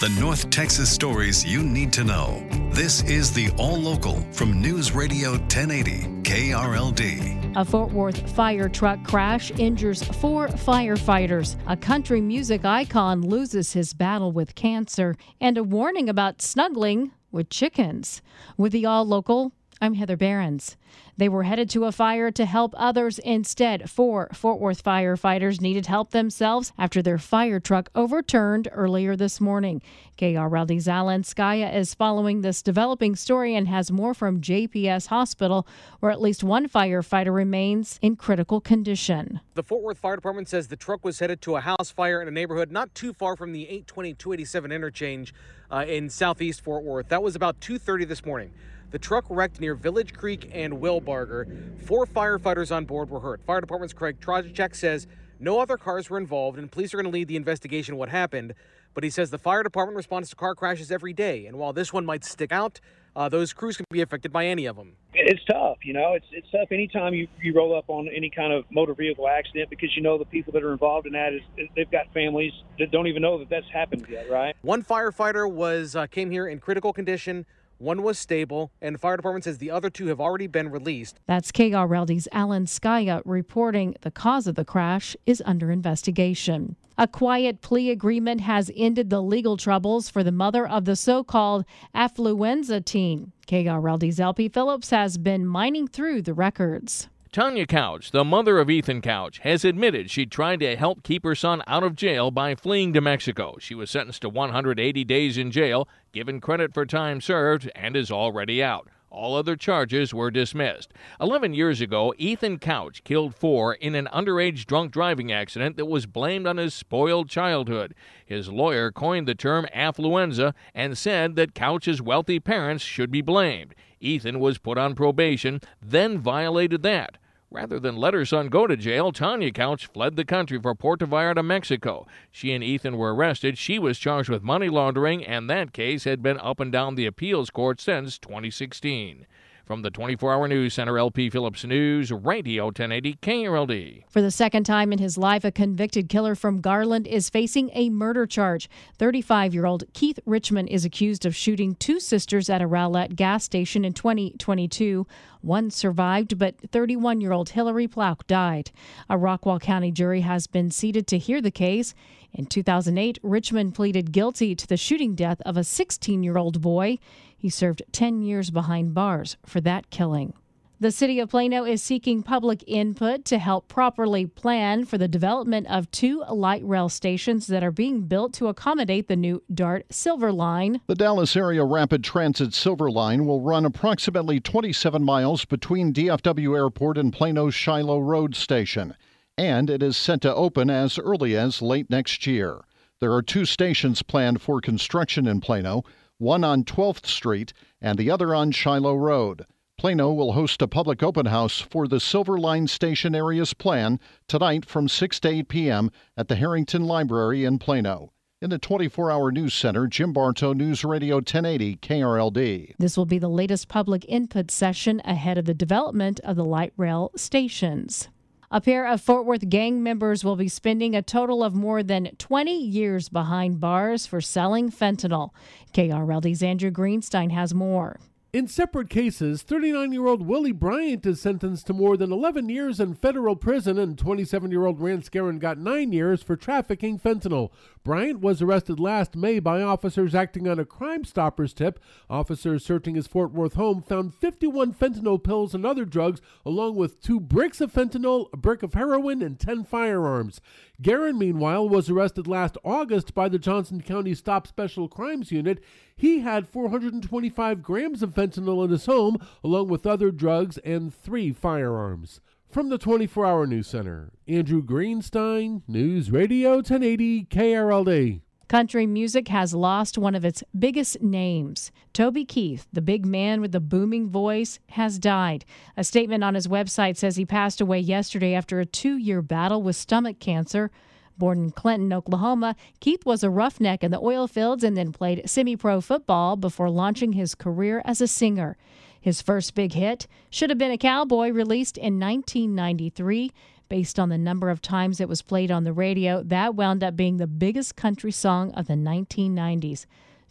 The North Texas stories you need to know. This is the All Local from News Radio 1080 KRLD. A Fort Worth fire truck crash injures four firefighters. A country music icon loses his battle with cancer. And a warning about snuggling with chickens. With the All Local, I'm Heather Behrens. They were headed to a fire to help others instead. Four Fort Worth firefighters needed help themselves after their fire truck overturned earlier this morning. KRLD's Alan Scaia is following this developing story and has more from JPS Hospital, where at least one firefighter remains in critical condition. The Fort Worth Fire Department says the truck was headed to a house fire in a neighborhood not too far from the 820 287 interchange uh, in southeast Fort Worth. That was about 2:30 this morning. The truck wrecked near Village Creek and Wilbarger. Four firefighters on board were hurt. Fire Department's Craig Trojacek says no other cars were involved, and police are going to lead the investigation what happened. But he says the fire department responds to car crashes every day, and while this one might stick out, uh, those crews can be affected by any of them. It's tough, you know. It's it's tough anytime you, you roll up on any kind of motor vehicle accident because you know the people that are involved in that is they've got families that don't even know that that's happened yet, right? One firefighter was uh, came here in critical condition. One was stable, and fire department says the other two have already been released. That's KRLD's Alan Scaia reporting the cause of the crash is under investigation. A quiet plea agreement has ended the legal troubles for the mother of the so called affluenza teen. KRLD's LP Phillips has been mining through the records. Tanya Couch, the mother of Ethan Couch, has admitted she tried to help keep her son out of jail by fleeing to Mexico. She was sentenced to 180 days in jail, given credit for time served, and is already out. All other charges were dismissed. Eleven years ago, Ethan Couch killed four in an underage drunk driving accident that was blamed on his spoiled childhood. His lawyer coined the term affluenza and said that Couch's wealthy parents should be blamed. Ethan was put on probation, then violated that. Rather than let her son go to jail, Tanya Couch fled the country for Puerto Vallarta, Mexico. She and Ethan were arrested. She was charged with money laundering, and that case had been up and down the appeals court since 2016. From the 24 hour news center, LP Phillips News, Radio 1080 KRLD. For the second time in his life, a convicted killer from Garland is facing a murder charge. 35 year old Keith Richmond is accused of shooting two sisters at a Rowlett gas station in 2022. One survived, but 31 year old Hillary Plauck died. A Rockwall County jury has been seated to hear the case. In 2008, Richmond pleaded guilty to the shooting death of a 16 year old boy. He served 10 years behind bars for that killing. The city of Plano is seeking public input to help properly plan for the development of two light rail stations that are being built to accommodate the new DART Silver Line. The Dallas Area Rapid Transit Silver Line will run approximately 27 miles between DFW Airport and Plano's Shiloh Road Station, and it is set to open as early as late next year. There are two stations planned for construction in Plano one on 12th Street and the other on Shiloh Road. Plano will host a public open house for the Silver Line Station area's plan tonight from 6 to 8 p.m. at the Harrington Library in Plano. In the 24 hour news center, Jim Bartow, News Radio 1080 KRLD. This will be the latest public input session ahead of the development of the light rail stations. A pair of Fort Worth gang members will be spending a total of more than 20 years behind bars for selling fentanyl. KRLD's Andrew Greenstein has more. In separate cases, 39 year old Willie Bryant is sentenced to more than 11 years in federal prison, and 27 year old Rance Guerin got nine years for trafficking fentanyl. Bryant was arrested last May by officers acting on a Crime Stoppers tip. Officers searching his Fort Worth home found 51 fentanyl pills and other drugs, along with two bricks of fentanyl, a brick of heroin, and 10 firearms. Guerin, meanwhile, was arrested last August by the Johnson County Stop Special Crimes Unit. He had 425 grams of fentanyl in his home, along with other drugs and three firearms. From the 24 Hour News Center, Andrew Greenstein, News Radio 1080 KRLD. Country music has lost one of its biggest names. Toby Keith, the big man with the booming voice, has died. A statement on his website says he passed away yesterday after a two year battle with stomach cancer. Born in Clinton, Oklahoma, Keith was a roughneck in the oil fields and then played semi pro football before launching his career as a singer. His first big hit should have been a cowboy released in 1993. Based on the number of times it was played on the radio, that wound up being the biggest country song of the 1990s.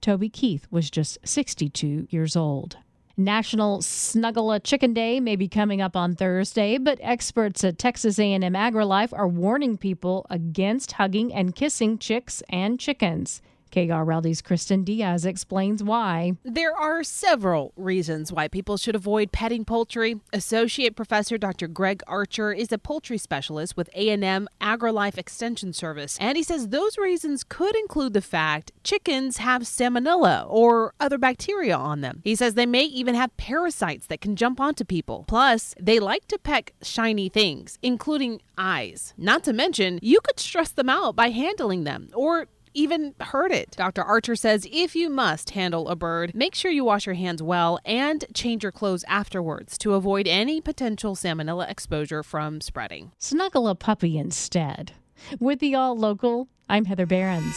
Toby Keith was just 62 years old. National Snuggle a Chicken Day may be coming up on Thursday, but experts at Texas A&M AgriLife are warning people against hugging and kissing chicks and chickens. KRLD's Kristen Diaz explains why. There are several reasons why people should avoid petting poultry. Associate Professor Dr. Greg Archer is a poultry specialist with A&M AgriLife Extension Service, and he says those reasons could include the fact chickens have salmonella or other bacteria on them. He says they may even have parasites that can jump onto people. Plus, they like to peck shiny things, including eyes. Not to mention, you could stress them out by handling them or even hurt it. Dr. Archer says if you must handle a bird, make sure you wash your hands well and change your clothes afterwards to avoid any potential salmonella exposure from spreading. Snuggle a puppy instead. With the All Local, I'm Heather Behrens.